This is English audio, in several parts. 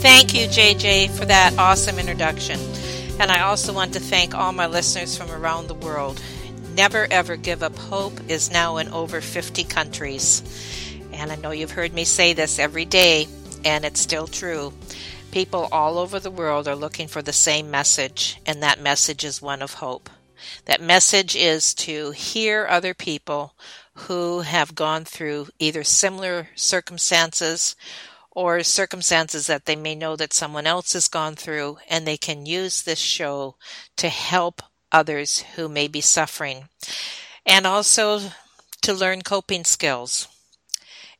Thank you, JJ, for that awesome introduction. And I also want to thank all my listeners from around the world. Never Ever Give Up Hope is now in over 50 countries. And I know you've heard me say this every day, and it's still true. People all over the world are looking for the same message, and that message is one of hope. That message is to hear other people who have gone through either similar circumstances or circumstances that they may know that someone else has gone through, and they can use this show to help others who may be suffering. And also to learn coping skills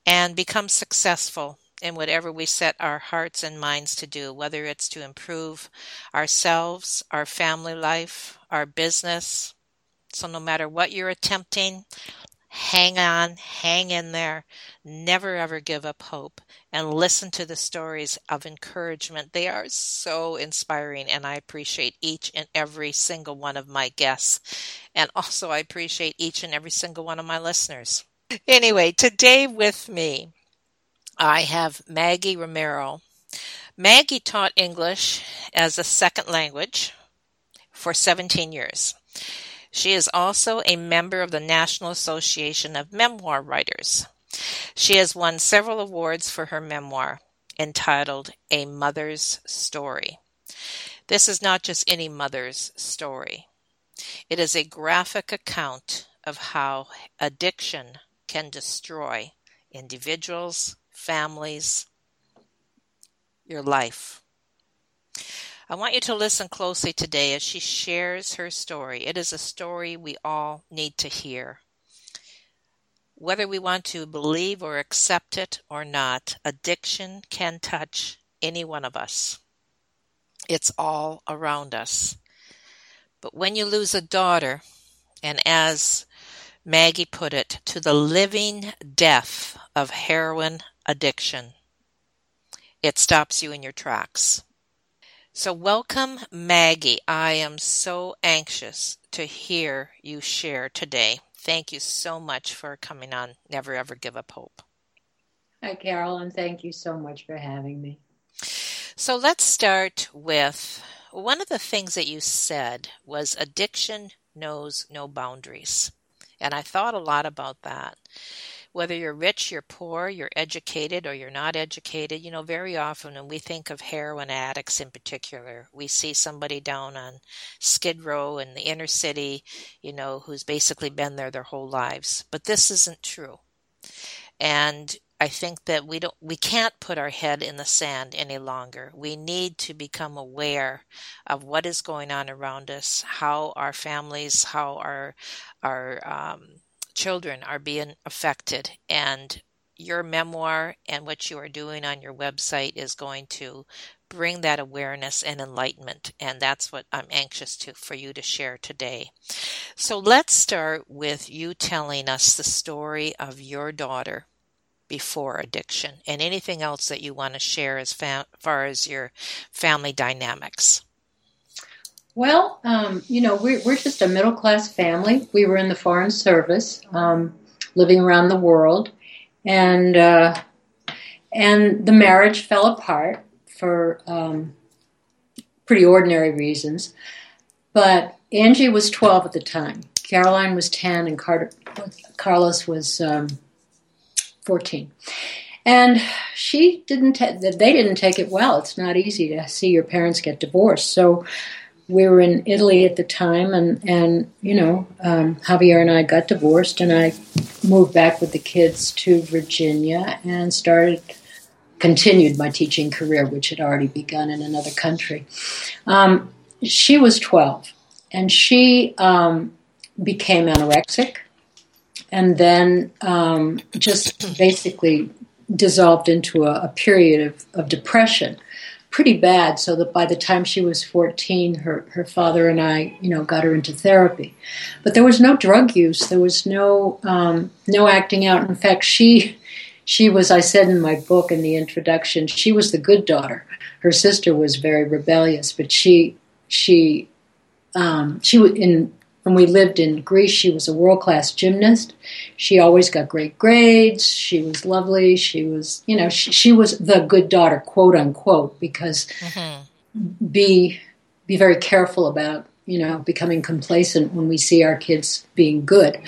and become successful in whatever we set our hearts and minds to do, whether it's to improve ourselves, our family life, our business. So, no matter what you're attempting, hang on, hang in there, never ever give up hope, and listen to the stories of encouragement. They are so inspiring, and I appreciate each and every single one of my guests. And also, I appreciate each and every single one of my listeners. Anyway, today with me, I have Maggie Romero. Maggie taught English as a second language for 17 years. She is also a member of the National Association of Memoir Writers. She has won several awards for her memoir entitled A Mother's Story. This is not just any mother's story. It is a graphic account of how addiction can destroy individuals, families, your life. I want you to listen closely today as she shares her story. It is a story we all need to hear. Whether we want to believe or accept it or not, addiction can touch any one of us. It's all around us. But when you lose a daughter, and as Maggie put it, to the living death of heroin addiction, it stops you in your tracks. So, welcome, Maggie. I am so anxious to hear you share today. Thank you so much for coming on Never Ever Give Up Hope. Hi, Carol, and thank you so much for having me. So, let's start with one of the things that you said was addiction knows no boundaries. And I thought a lot about that whether you're rich, you're poor, you're educated, or you're not educated, you know, very often when we think of heroin addicts in particular, we see somebody down on Skid Row in the inner city, you know, who's basically been there their whole lives. But this isn't true. And I think that we don't we can't put our head in the sand any longer. We need to become aware of what is going on around us, how our families, how our our um, children are being affected and your memoir and what you are doing on your website is going to bring that awareness and enlightenment and that's what I'm anxious to for you to share today. So let's start with you telling us the story of your daughter before addiction and anything else that you want to share as far as your family dynamics. Well, um, you know, we're, we're just a middle class family. We were in the Foreign Service, um, living around the world, and uh, and the marriage fell apart for um, pretty ordinary reasons. But Angie was 12 at the time. Caroline was 10, and Carlos was um, 14. And she didn't. Ta- they didn't take it well. It's not easy to see your parents get divorced. So we were in Italy at the time, and and you know um, Javier and I got divorced, and I moved back with the kids to Virginia and started continued my teaching career, which had already begun in another country. Um, she was twelve, and she um, became anorexic, and then um, just basically dissolved into a, a period of, of depression pretty bad so that by the time she was 14 her, her father and i you know got her into therapy. But there was no drug use. There was no um, no acting out. In fact she she was i said in my book in the introduction she was the good daughter. Her sister was very rebellious but she she um, she in when we lived in Greece, she was a world class gymnast. She always got great grades. She was lovely. She was, you know, she, she was the good daughter, quote unquote, because mm-hmm. be be very careful about, you know, becoming complacent when we see our kids being good,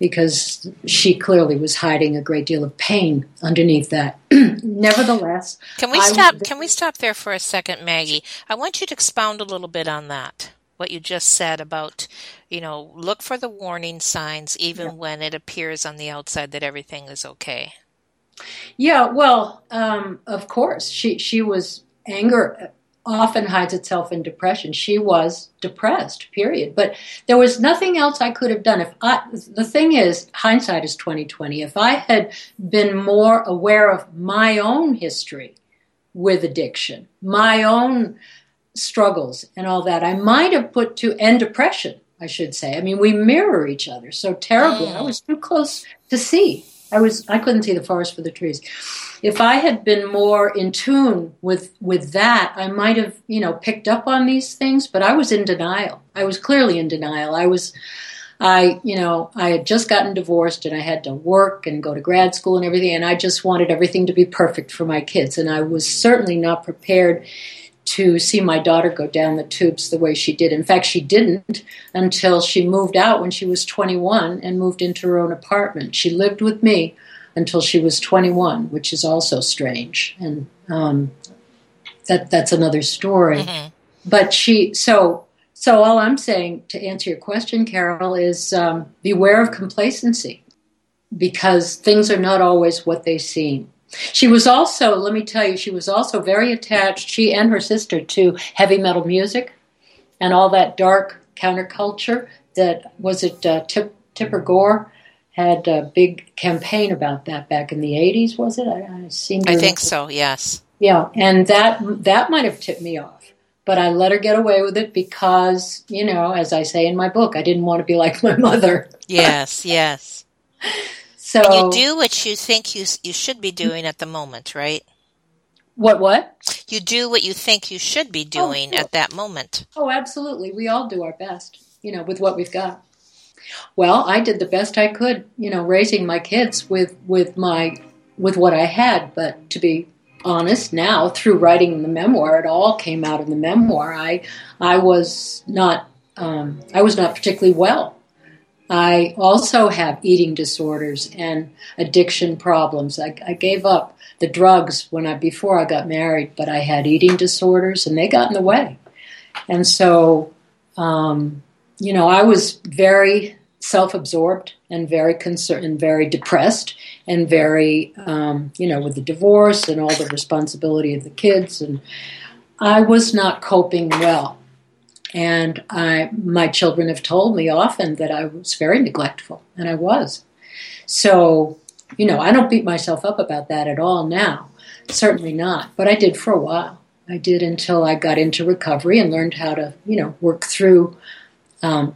because she clearly was hiding a great deal of pain underneath that. Nevertheless, can we stop? can we stop there for a second, Maggie? I want you to expound a little bit on that what you just said about, you know, look for the warning signs even yeah. when it appears on the outside that everything is okay. Yeah, well, um, of course, she she was anger often hides itself in depression. She was depressed, period. But there was nothing else I could have done. If I, the thing is, hindsight is twenty twenty. If I had been more aware of my own history with addiction, my own struggles and all that. I might have put to end depression, I should say. I mean, we mirror each other so terribly. I was too close to see. I was I couldn't see the forest for the trees. If I had been more in tune with with that, I might have, you know, picked up on these things, but I was in denial. I was clearly in denial. I was I, you know, I had just gotten divorced and I had to work and go to grad school and everything and I just wanted everything to be perfect for my kids and I was certainly not prepared to see my daughter go down the tubes the way she did. In fact, she didn't until she moved out when she was 21 and moved into her own apartment. She lived with me until she was 21, which is also strange, and um, that that's another story. Mm-hmm. But she so so all I'm saying to answer your question, Carol, is um, beware of complacency because things are not always what they seem. She was also, let me tell you, she was also very attached, she and her sister, to heavy metal music and all that dark counterculture that was it uh, Tip, Tipper Gore had a big campaign about that back in the 80s, was it? I, I seem I think so, yes. Yeah, and that that might have tipped me off. But I let her get away with it because, you know, as I say in my book, I didn't want to be like my mother. Yes, yes. So and you do what you think you you should be doing at the moment, right? What what? You do what you think you should be oh, doing oh, at that moment. Oh, absolutely. We all do our best, you know, with what we've got. Well, I did the best I could, you know, raising my kids with with my with what I had, but to be honest now through writing the memoir it all came out in the memoir i i was not um, i was not particularly well I also have eating disorders and addiction problems. I, I, gave up the drugs when I before I got married, but I had eating disorders and they got in the way. And so, um, you know, I was very self-absorbed and very concerned and very depressed and very, um, you know, with the divorce and all the responsibility of the kids and I was not coping well. And I, my children have told me often that I was very neglectful, and I was. So, you know, I don't beat myself up about that at all now. Certainly not. But I did for a while. I did until I got into recovery and learned how to, you know, work through, um,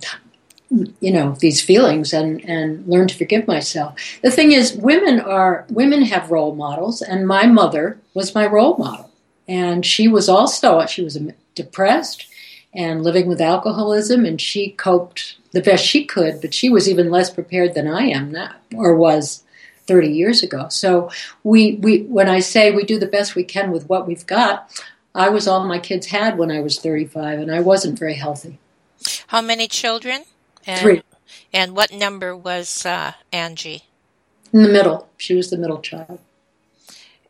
you know, these feelings and and learn to forgive myself. The thing is, women are women have role models, and my mother was my role model, and she was also she was depressed and living with alcoholism, and she coped the best she could, but she was even less prepared than I am now, or was 30 years ago. So we, we when I say we do the best we can with what we've got, I was all my kids had when I was 35, and I wasn't very healthy. How many children? And, Three. And what number was uh, Angie? In the middle. She was the middle child.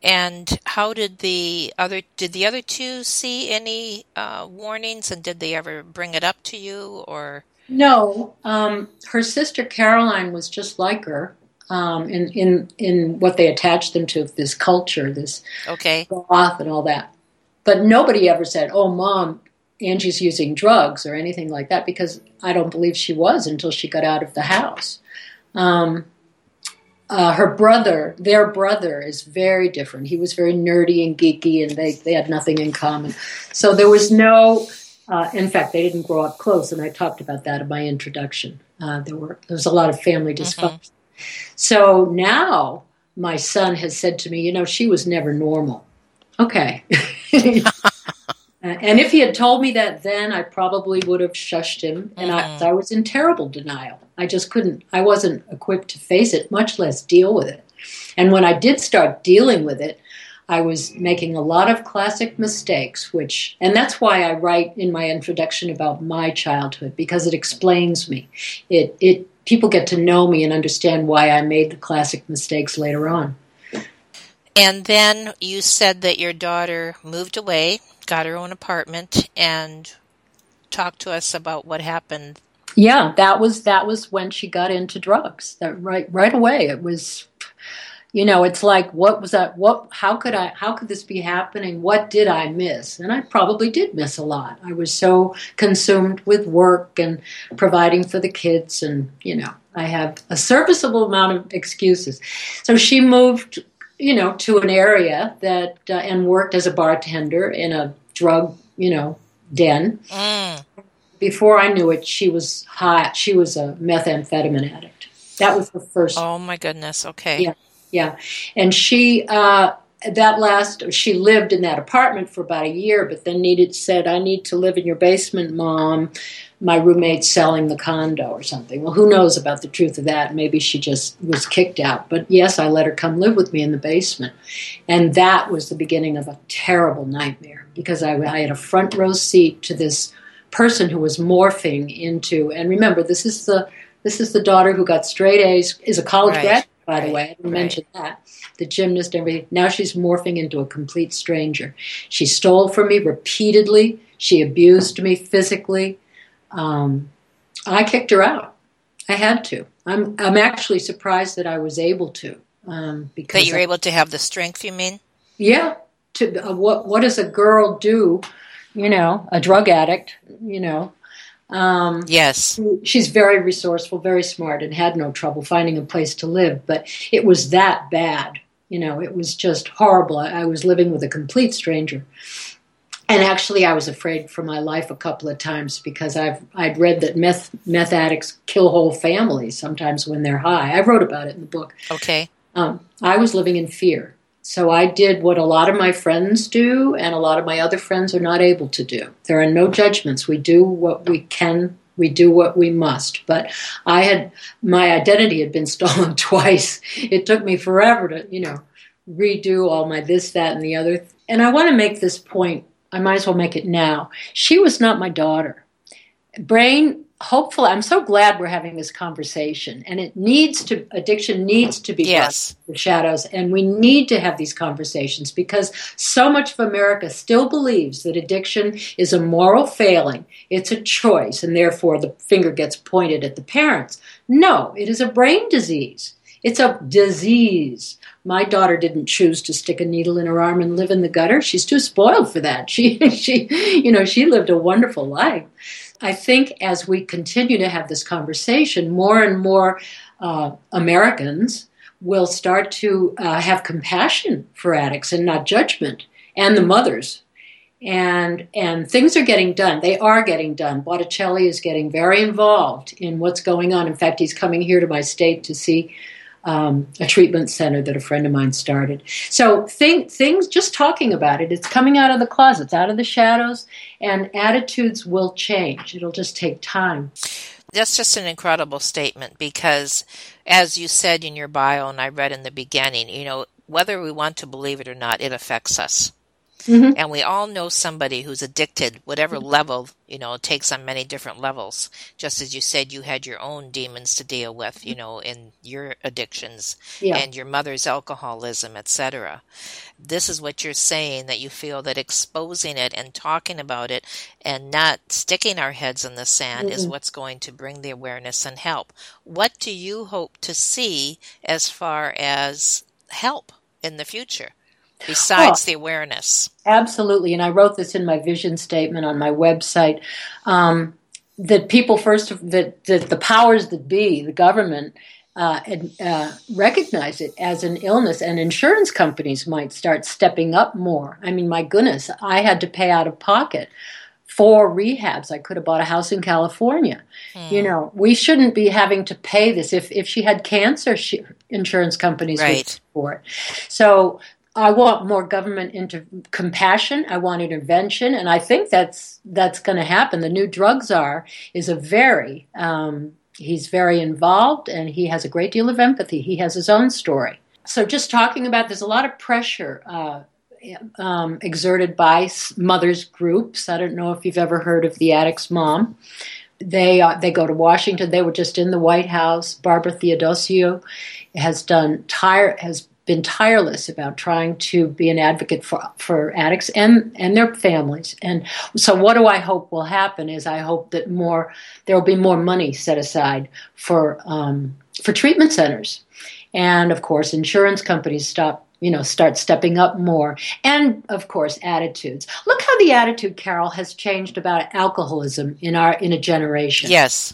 And how did the other did the other two see any uh, warnings, and did they ever bring it up to you, or no? Um, her sister Caroline was just like her um, in in in what they attached them to this culture, this okay goth and all that. But nobody ever said, "Oh, mom, Angie's using drugs" or anything like that, because I don't believe she was until she got out of the house. Um, uh, her brother, their brother, is very different. He was very nerdy and geeky, and they, they had nothing in common. So there was no, uh, in fact, they didn't grow up close, and I talked about that in my introduction. Uh, there were there was a lot of family mm-hmm. dysfunction. Mm-hmm. So now my son has said to me, you know, she was never normal. Okay. And if he had told me that then, I probably would have shushed him. And mm-hmm. I, I was in terrible denial. I just couldn't, I wasn't equipped to face it, much less deal with it. And when I did start dealing with it, I was making a lot of classic mistakes, which, and that's why I write in my introduction about my childhood because it explains me. It, it, people get to know me and understand why I made the classic mistakes later on. And then you said that your daughter moved away got her own apartment and talked to us about what happened. Yeah, that was that was when she got into drugs. That right right away. It was you know, it's like what was that what how could I how could this be happening? What did I miss? And I probably did miss a lot. I was so consumed with work and providing for the kids and, you know, I have a serviceable amount of excuses. So she moved you know, to an area that uh, and worked as a bartender in a drug, you know, den. Mm. Before I knew it, she was high. She was a methamphetamine addict. That was the first. Oh my goodness. Okay. Yeah, yeah. And she uh, that last she lived in that apartment for about a year, but then needed said, "I need to live in your basement, mom." my roommate's selling the condo or something. Well, who knows about the truth of that? Maybe she just was kicked out. But yes, I let her come live with me in the basement. And that was the beginning of a terrible nightmare because I, I had a front row seat to this person who was morphing into, and remember, this is the this is the daughter who got straight A's, is a college right. graduate, by right. the way. I didn't right. mention that. The gymnast, everything. Now she's morphing into a complete stranger. She stole from me repeatedly. She abused me physically um, I kicked her out. I had to. I'm I'm actually surprised that I was able to. Um, because that you're I, able to have the strength. You mean? Yeah. To uh, what what does a girl do? You know, a drug addict. You know. Um, yes. She's very resourceful, very smart, and had no trouble finding a place to live. But it was that bad. You know, it was just horrible. I, I was living with a complete stranger and actually I was afraid for my life a couple of times because I've I'd read that meth meth addicts kill whole families sometimes when they're high. I wrote about it in the book. Okay. Um, I was living in fear, so I did what a lot of my friends do, and a lot of my other friends are not able to do. There are no judgments. We do what we can. We do what we must. But I had my identity had been stolen twice. It took me forever to you know redo all my this, that, and the other. And I want to make this point I might as well make it now. She was not my daughter. Brain, hopefully, I'm so glad we're having this conversation. And it needs to, addiction needs to be yes. the shadows. And we need to have these conversations because so much of America still believes that addiction is a moral failing. It's a choice, and therefore the finger gets pointed at the parents. No, it is a brain disease. It's a disease. My daughter didn't choose to stick a needle in her arm and live in the gutter. She's too spoiled for that. She, she, you know, she lived a wonderful life. I think as we continue to have this conversation, more and more uh, Americans will start to uh, have compassion for addicts and not judgment, and the mothers. And and things are getting done. They are getting done. Botticelli is getting very involved in what's going on. In fact, he's coming here to my state to see um, a treatment center that a friend of mine started. So think, things, just talking about it, it's coming out of the closets, out of the shadows, and attitudes will change. It'll just take time. That's just an incredible statement because, as you said in your bio, and I read in the beginning, you know, whether we want to believe it or not, it affects us. Mm-hmm. And we all know somebody who's addicted, whatever mm-hmm. level, you know, it takes on many different levels. Just as you said, you had your own demons to deal with, you know, in your addictions yeah. and your mother's alcoholism, etc. This is what you're saying that you feel that exposing it and talking about it and not sticking our heads in the sand mm-hmm. is what's going to bring the awareness and help. What do you hope to see as far as help in the future? Besides the awareness. Absolutely. And I wrote this in my vision statement on my website. Um, that people first that, that the powers that be, the government, uh, uh, recognize it as an illness, and insurance companies might start stepping up more. I mean, my goodness, I had to pay out of pocket for rehabs. I could have bought a house in California. Mm. You know, we shouldn't be having to pay this. If if she had cancer, she, insurance companies right. would support. So I want more government into compassion. I want intervention, and I think that's that's going to happen. The new drug czar is a very um, he's very involved, and he has a great deal of empathy. He has his own story. So, just talking about there's a lot of pressure uh, um, exerted by mothers groups. I don't know if you've ever heard of the Addicts Mom. They uh, they go to Washington. They were just in the White House. Barbara Theodosiou has done tire has been tireless about trying to be an advocate for for addicts and and their families. And so, what do I hope will happen? Is I hope that more there will be more money set aside for um, for treatment centers, and of course, insurance companies stop you know start stepping up more and of course attitudes look how the attitude carol has changed about alcoholism in our in a generation yes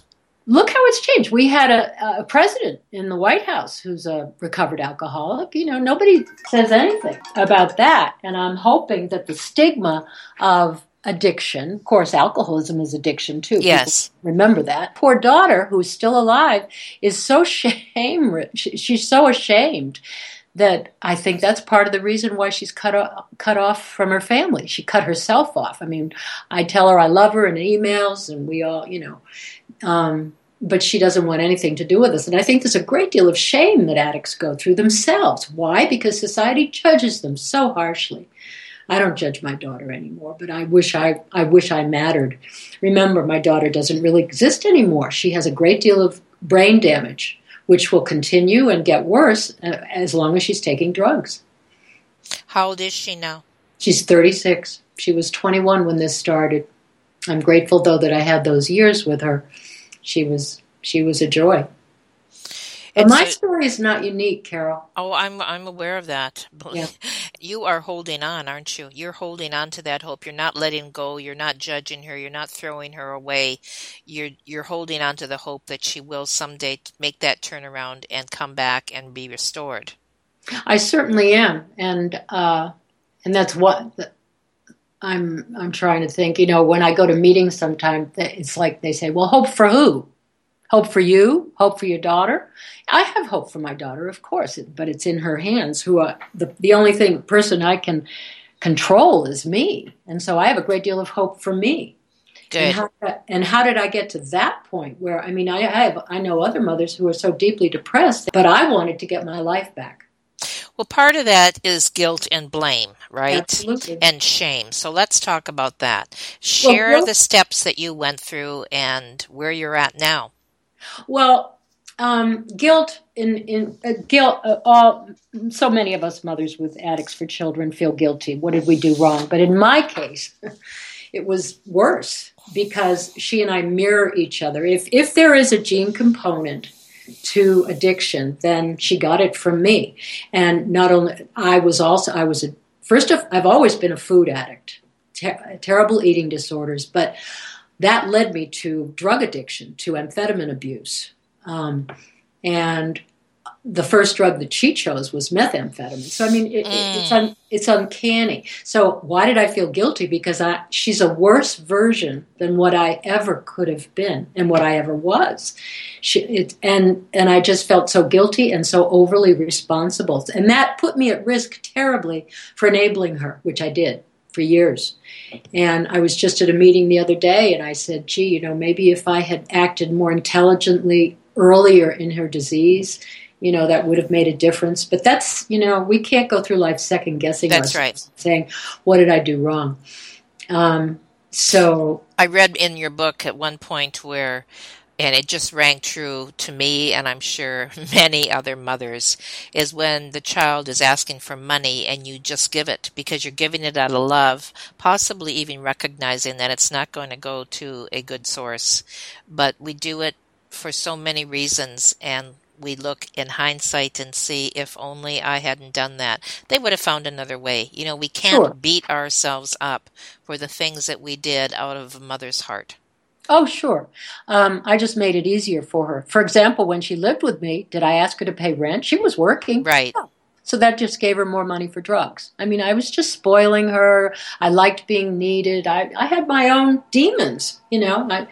look how it's changed. We had a, a, president in the White House who's a recovered alcoholic. You know, nobody says anything about that. And I'm hoping that the stigma of addiction, of course, alcoholism is addiction too. Yes. People remember that. Poor daughter, who's still alive, is so shame. She's so ashamed that I think that's part of the reason why she's cut off, cut off from her family. She cut herself off. I mean, I tell her I love her in emails, and we all, you know, um, but she doesn't want anything to do with us. And I think there's a great deal of shame that addicts go through themselves. Why? Because society judges them so harshly. I don't judge my daughter anymore, but I wish I, I wish I mattered. Remember, my daughter doesn't really exist anymore. She has a great deal of brain damage, which will continue and get worse uh, as long as she's taking drugs. How old is she now? She's 36. She was 21 when this started. I'm grateful, though, that I had those years with her she was she was a joy. But my story is not unique, Carol. Oh, I'm I'm aware of that. Yeah. You are holding on, aren't you? You're holding on to that hope. You're not letting go. You're not judging her. You're not throwing her away. You're you're holding on to the hope that she will someday make that turnaround and come back and be restored. I certainly am, and uh, and that's what I'm I'm trying to think. You know, when I go to meetings, sometimes it's like they say, "Well, hope for who? Hope for you? Hope for your daughter?" I have hope for my daughter, of course, but it's in her hands. Who are, the the only thing person I can control is me, and so I have a great deal of hope for me. Good. And how, and how did I get to that point where I mean I have I know other mothers who are so deeply depressed, but I wanted to get my life back. Well, part of that is guilt and blame, right? Absolutely. And shame. So let's talk about that. Share well, the steps that you went through and where you're at now. Well, um, guilt in in uh, guilt. Uh, all so many of us mothers with addicts for children feel guilty. What did we do wrong? But in my case, it was worse because she and I mirror each other. If if there is a gene component to addiction, then she got it from me. And not only I was also I was a first of I've always been a food addict, ter- terrible eating disorders, but that led me to drug addiction, to amphetamine abuse, um, and the first drug that she chose was methamphetamine. So I mean, it, mm. it's un, it's uncanny. So why did I feel guilty? Because I she's a worse version than what I ever could have been and what I ever was. She, it, and and I just felt so guilty and so overly responsible, and that put me at risk terribly for enabling her, which I did for years. And I was just at a meeting the other day, and I said, "Gee, you know, maybe if I had acted more intelligently." Earlier in her disease, you know, that would have made a difference. But that's, you know, we can't go through life second guessing That's ourselves, saying, what did I do wrong? Um, so I read in your book at one point where, and it just rang true to me, and I'm sure many other mothers, is when the child is asking for money and you just give it because you're giving it out of love, possibly even recognizing that it's not going to go to a good source. But we do it for so many reasons, and we look in hindsight and see if only I hadn't done that, they would have found another way. You know, we can't Sure. beat ourselves up for the things that we did out of a mother's heart. Oh, sure. Um, I just made it easier for her. For example, when she lived with me, did I ask her to pay rent? She was working. Right. So that just gave her more money for drugs. I mean, I was just spoiling her. I liked being needed. I, I had my own demons, you know. I,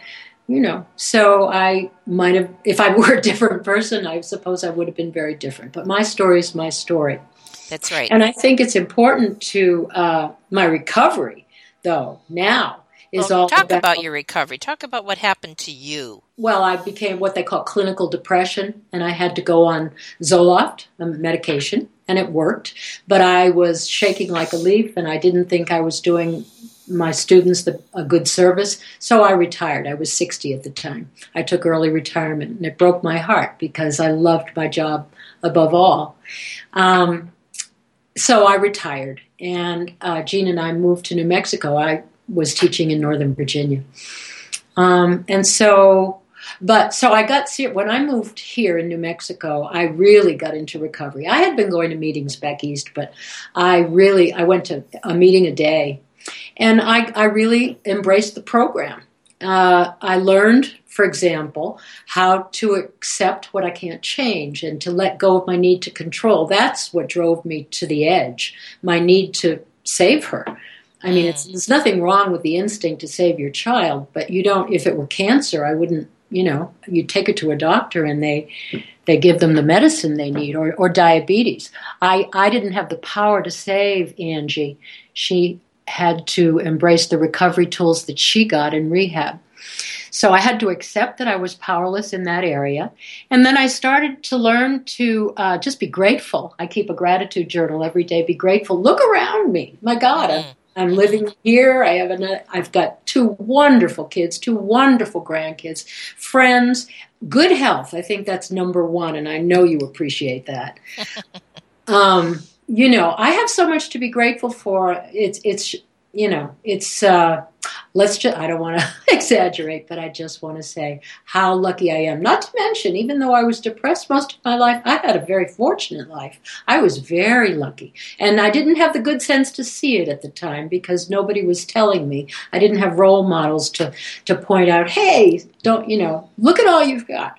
you know, so I might have, if I were a different person, I suppose I would have been very different. But my story is my story. That's right. And I think it's important to uh, my recovery, though, now is Well, all talk about your recovery. Talk about what happened to you. Well, I became what they call clinical depression, and I had to go on Zoloft, a medication, and it worked. But I was shaking like a leaf, and I didn't think I was doing my students the, a good service, so I retired. I was 60 at the time. I took early retirement, and it broke my heart because I loved my job above all. Um, so I retired, and uh, Jean and I moved to New Mexico. I was teaching in Northern Virginia. Um, and so, but so I got when I moved here in New Mexico, I really got into recovery. I had been going to meetings back east, but I really I went to a meeting a day, and I I really embraced the program. Uh, I learned, for example, how to accept what I can't change and to let go of my need to control. That's what drove me to the edge. My need to save her. I mean, it's, there's nothing wrong with the instinct to save your child, but you don't. If it were cancer, I wouldn't. You know, you take it to a doctor and they they give them the medicine they need, or or diabetes. I I didn't have the power to save Angie. She had to embrace the recovery tools that she got in rehab. So I had to accept that I was powerless in that area. And then I started to learn to uh, just be grateful. I keep a gratitude journal every day. Be grateful. Look around me. My God, I'm, I'm living here. I have an, I've got two wonderful kids, two wonderful grandkids, friends, good health. I think that's number one, and I know you appreciate that. um, you know, I have so much to be grateful for. It's it's you know, it's uh, let's just I don't want to exaggerate, but I just want to say how lucky I am. Not to mention, even though I was depressed most of my life, I had a very fortunate life. I was very lucky, and I didn't have the good sense to see it at the time because nobody was telling me. I didn't have role models to to point out, hey, don't you know, look at all you've got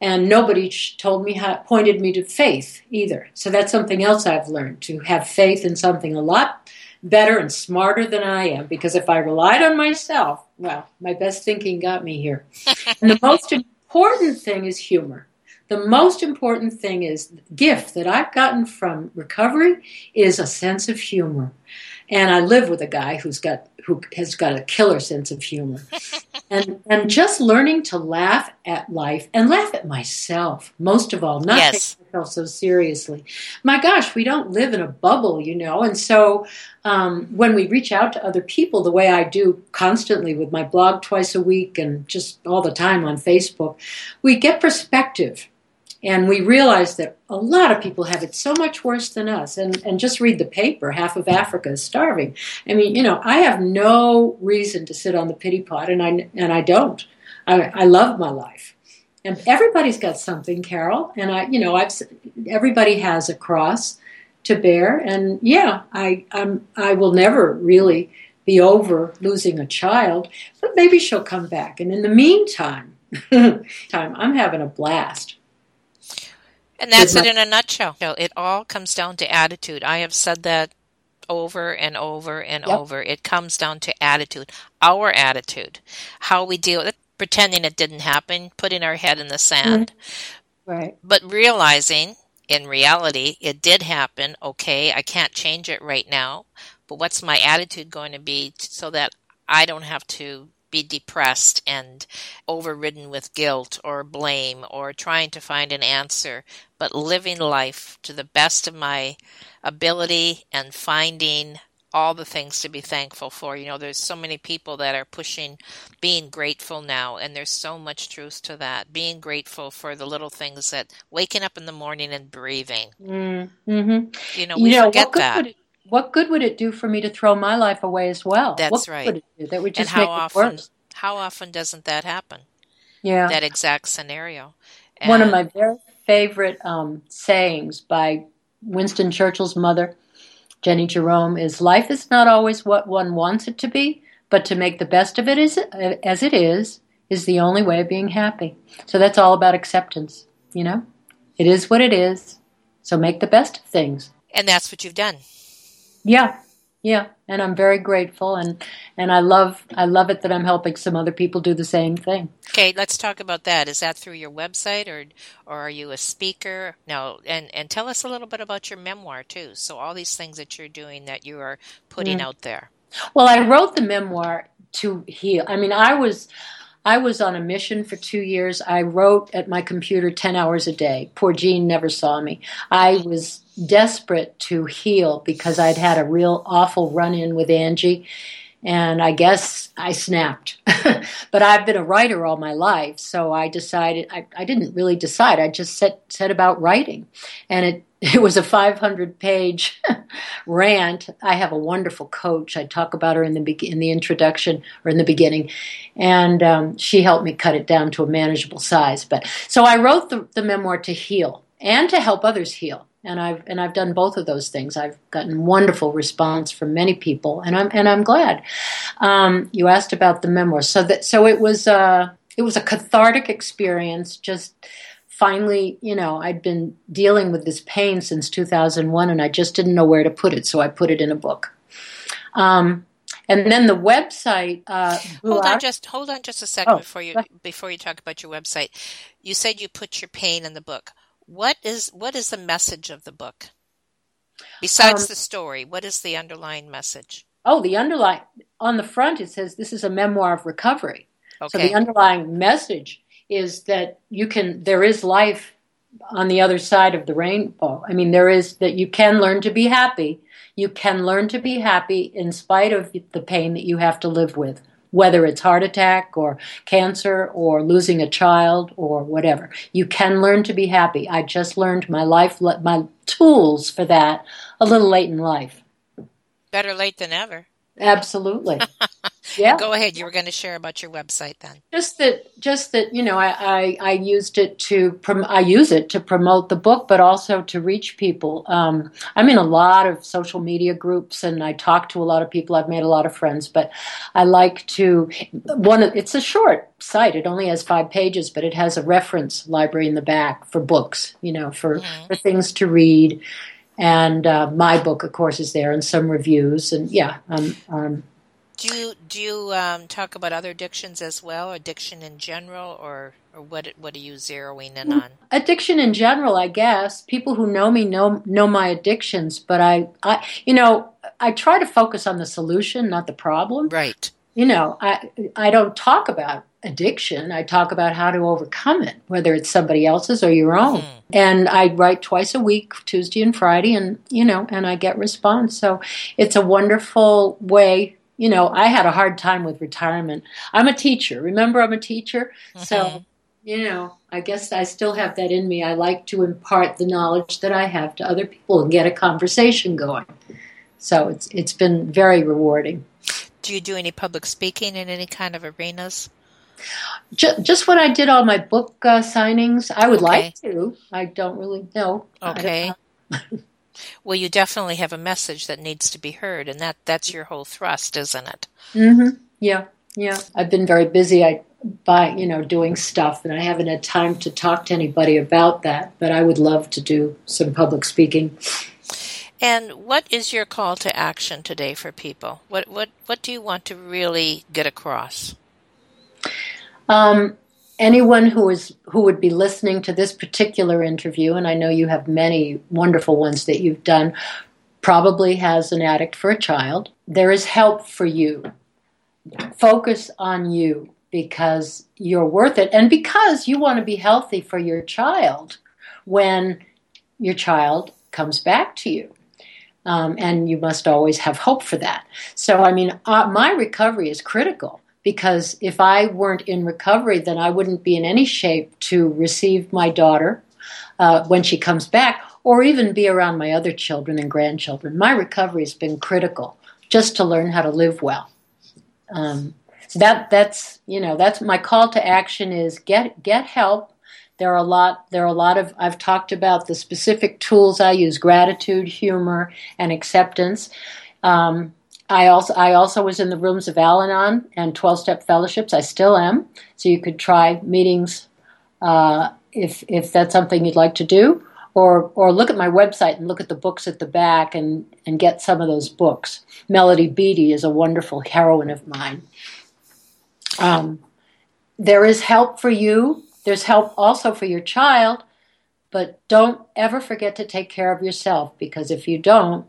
and nobody told me how pointed me to faith either. So that's something else i've learned to have faith in something a lot better and smarter than i am. Because if i relied on myself well my best thinking got me here. And the most important thing is humor. The most important thing is gift that i've gotten from recovery is a sense of humor and i live with a guy who's got who has got a killer sense of humor. And and just learning to laugh at life and laugh at myself most of all not Yes. take myself so seriously. My gosh we don't live in a bubble you know? And so um, when we reach out to other people the way i do constantly with my blog twice a week and just all the time on facebook we get perspective and we realize that a lot of people have it so much worse than us. And, and just read the paper, half of Africa is starving. I mean, you know, I have no reason to sit on the pity pot, and I, and I don't. I, I love my life. And everybody's got something, Carol. And I, you know, I've, everybody has a cross to bear. And yeah, I, I'm, I will never really be over losing a child, but maybe she'll come back. And in the meantime, time, I'm having a blast. And that's it in a nutshell. It all comes down to attitude. I have said that over and over and Yep. over. It comes down to attitude, our attitude, how we deal with it, pretending it didn't happen, putting our head in the sand, mm-hmm. Right. but realizing in reality it did happen. Okay, I can't change it right now, but what's my attitude going to be t- so that I don't have to be depressed and overridden with guilt or blame or trying to find an answer, but living life to the best of my ability and finding all the things to be thankful for. You know, there's so many people that are pushing being grateful now, and there's so much truth to that. Being grateful for the little things that waking up in the morning and breathing. Mm-hmm. You know, we you know, forget good that. What good would it do for me to throw my life away as well? That's what right. Would it do? That would and just how make often it worse. how often doesn't that happen? Yeah. That exact scenario. One of my very favorite um, sayings by Winston Churchill's mother, Jennie Jerome, is life is not always what one wants it to be, but to make the best of it is, as it is, is the only way of being happy. So that's all about acceptance, you know? It is what it is, so make the best of things. and that's what you've done. Yeah, yeah, and I'm very grateful, and and I love I love it that I'm helping some other people do the same thing. Okay, let's talk about that. Is that through your website or or are you a speaker? No, and and tell us a little bit about your memoir too. So all these things that you're doing that you are putting Mm. out there. Well, I wrote the memoir to heal. I mean, I was I was on a mission for two years. I wrote at my computer ten hours a day. Poor Jean never saw me. I was desperate to heal because I'd had a real awful run in with Angie. And I guess I snapped. but I've been a writer all my life, so I decided I, I didn't really decide. I just set set about writing. And it it was a 500 page rant. I have a wonderful coach. I talk about her in the in the introduction or in the beginning, and um, she helped me cut it down to a manageable size. But so I wrote the, the memoir to heal and to help others heal. And I've and I've done both of those things. I've gotten wonderful response from many people, and I'm and I'm glad. Um, you asked about the memoir, so that so it was uh, it was a cathartic experience. Just finally, you know, I'd been dealing with this pain since 2001, and I just didn't know where to put it, so I put it in a book. Um, and then the website. Uh, Hold on just hold on just a second Oh, before you before you talk about your website. You said you put your pain in the book. What is what is the message of the book? Besides Um, the story, what is the underlying message? Oh, the underlying on the front it says this is a memoir of recovery. So the underlying message is that you can there is life on the other side of the rainbow. I mean there is that you can learn to be happy. You can learn to be happy in spite of the pain that you have to live with, whether it's heart attack or cancer or losing a child or whatever. You can learn to be happy. I just learned my life my tools for that a little late in life. Better late than ever. Absolutely. Yeah. Go ahead. You were going to share about your website then. just that just that you know I, I, I used it to prom- I use it to promote the book but also to reach people um, I'm in a lot of social media groups and I talk to a lot of people I've made a lot of friends but I like to one it's a short site it only has five pages but it has a reference library in the back for books you know for, Mhm. for things to read and uh, my book of course is there and some reviews and yeah um, um, Do you do you um, talk about other addictions as well, addiction in general, or or what what are you zeroing in on? addiction in general i guess people who know me know know my addictions but i i you know i try to focus on the solution not the problem Right. you know i i don't talk about addiction i talk about how to overcome it whether it's somebody else's or your own Mhm. and i write twice a week tuesday and friday and you know and i get response so it's a wonderful way you know i had a hard time with retirement i'm a teacher remember i'm a teacher so Mhm. you know, I guess I still have that in me. I like to impart the knowledge that I have to other people and get a conversation going. So it's it's been very rewarding. Do you do any public speaking in any kind of arenas? Just, just when I did all my book uh, signings, I would Okay. like to. I don't really know. Okay. well, you definitely have a message that needs to be heard, and that that's your whole thrust, isn't it? Mm-hmm. Yeah, yeah. I've been very busy. I by you know doing stuff, and I haven't had time to talk to anybody about that. But I would love to do some public speaking. And what is your call to action today for people? What what what do you want to really get across? Um, anyone who is who would be listening to this particular interview, and I know you have many wonderful ones that you've done, probably has an addict for a child. There is help for you. focus on you because you're worth it and because you want to be healthy for your child when your child comes back to you. Um, and you must always have hope for that. So, I mean, uh, my recovery is critical because if I weren't in recovery, then I wouldn't be in any shape to receive my daughter uh, when she comes back or even be around my other children and grandchildren. My recovery has been critical just to learn how to live well. Um, that that's you know that's my call to action is get get help. There are a lot there are a lot of I've talked about the specific tools I use: gratitude, humor, and acceptance. Um, I also I also was in the rooms of Al-Anon and twelve step fellowships. I still am. So you could try meetings uh, if if that's something you'd like to do or or look at my website and look at the books at the back and and get some of those books. Melody Beattie is a wonderful heroine of mine. Um, there is help for you. There's help also for your child, but don't ever forget to take care of yourself because if you don't,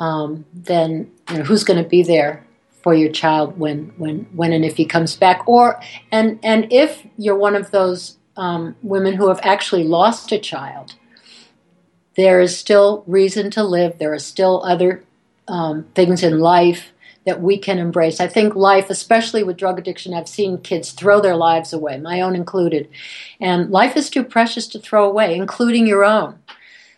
um, then you know, who's going to be there for your child when when when and if he comes back? Or and and if you're one of those um, women who have actually lost a child there is still reason to live. There are still other um, things in life that we can embrace. I think life, especially with drug addiction, I've seen kids throw their lives away, my own included. And life is too precious to throw away, including your own.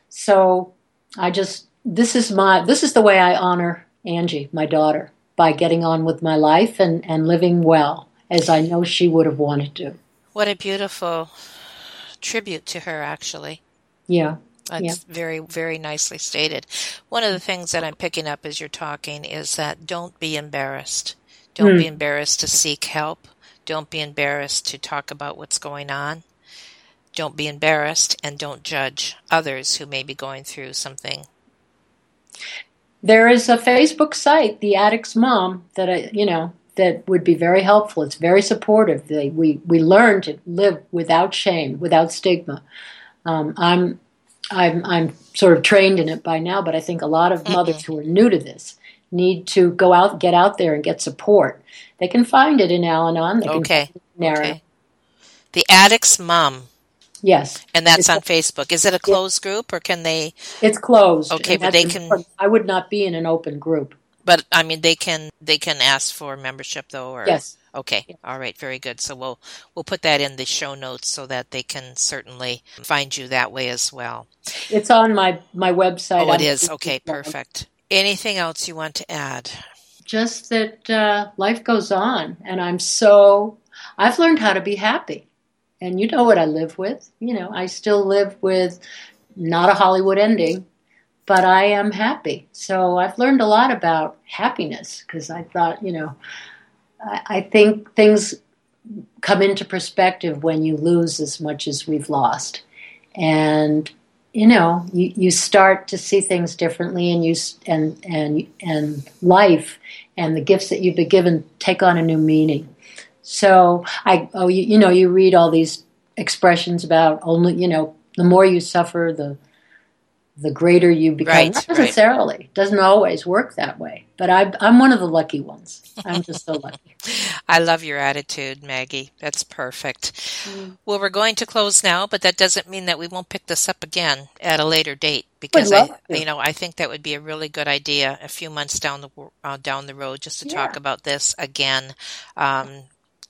So I just, this is my, this is the way I honor Angie, my daughter, by getting on with my life and, and living well, as I know she would have wanted to. What a beautiful tribute to her, actually. Yeah. That's yeah. very, very nicely stated. One of the things that I'm picking up as you're talking is that don't be embarrassed. Don't mm. be embarrassed to seek help. Don't be embarrassed to talk about what's going on. Don't be embarrassed and don't judge others who may be going through something. There is a Facebook site, The Addict's Mom, that I, you know, that would be very helpful. It's very supportive. They, we we learn to live without shame, without stigma. Um, I'm I'm I'm sort of trained in it by now, but I think a lot of mm-hmm. mothers who are new to this need to go out, get out there, and get support. They can find it in Al-Anon. They okay. okay. The Addict's Mom. Yes. And that's it's on a, Facebook. Is it a closed group or can they? It's closed. Okay, but they can. Important. I would not be in an open group. But I mean, they can they can ask for membership though, or yes. Okay. All right. Very good. So we'll we'll put that in the show notes so that they can certainly find you that way as well. It's on my my website. Oh, it is. Okay. Perfect. Anything else you want to add? Just that uh, life goes on, and I'm so I've learned how to be happy, and you know what I live with. You know, I still live with not a Hollywood ending, but I am happy. So I've learned a lot about happiness because I thought, you know, I think things come into perspective when you lose as much as we've lost. And you know, you, you start to see things differently and you and and and life and the gifts that you've been given take on a new meaning. So I oh you, you know, you read all these expressions about only, you know, the more you suffer, the the greater you become. Right, Not necessarily. Right. Doesn't always work that way. But I, I'm one of the lucky ones. I'm just so lucky. I love your attitude, Maggie. That's perfect. Mm. Well, we're going to close now, but that doesn't mean that we won't pick this up again at a later date because I, you know, I think that would be a really good idea a few months down the uh, down the road just to yeah. talk about this again. Um,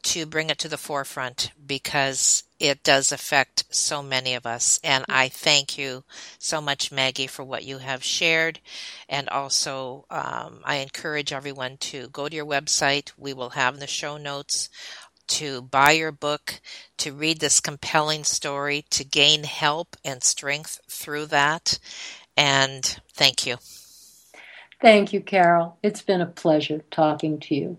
to bring it to the forefront because it does affect so many of us. And mm. I thank you so much, Maggie, for what you have shared. And also, um, I encourage everyone to go to your website. We will have the show notes to buy your book, to read this compelling story, to gain help and strength through that. And thank you. Thank you, Carol. It's been a pleasure talking to you.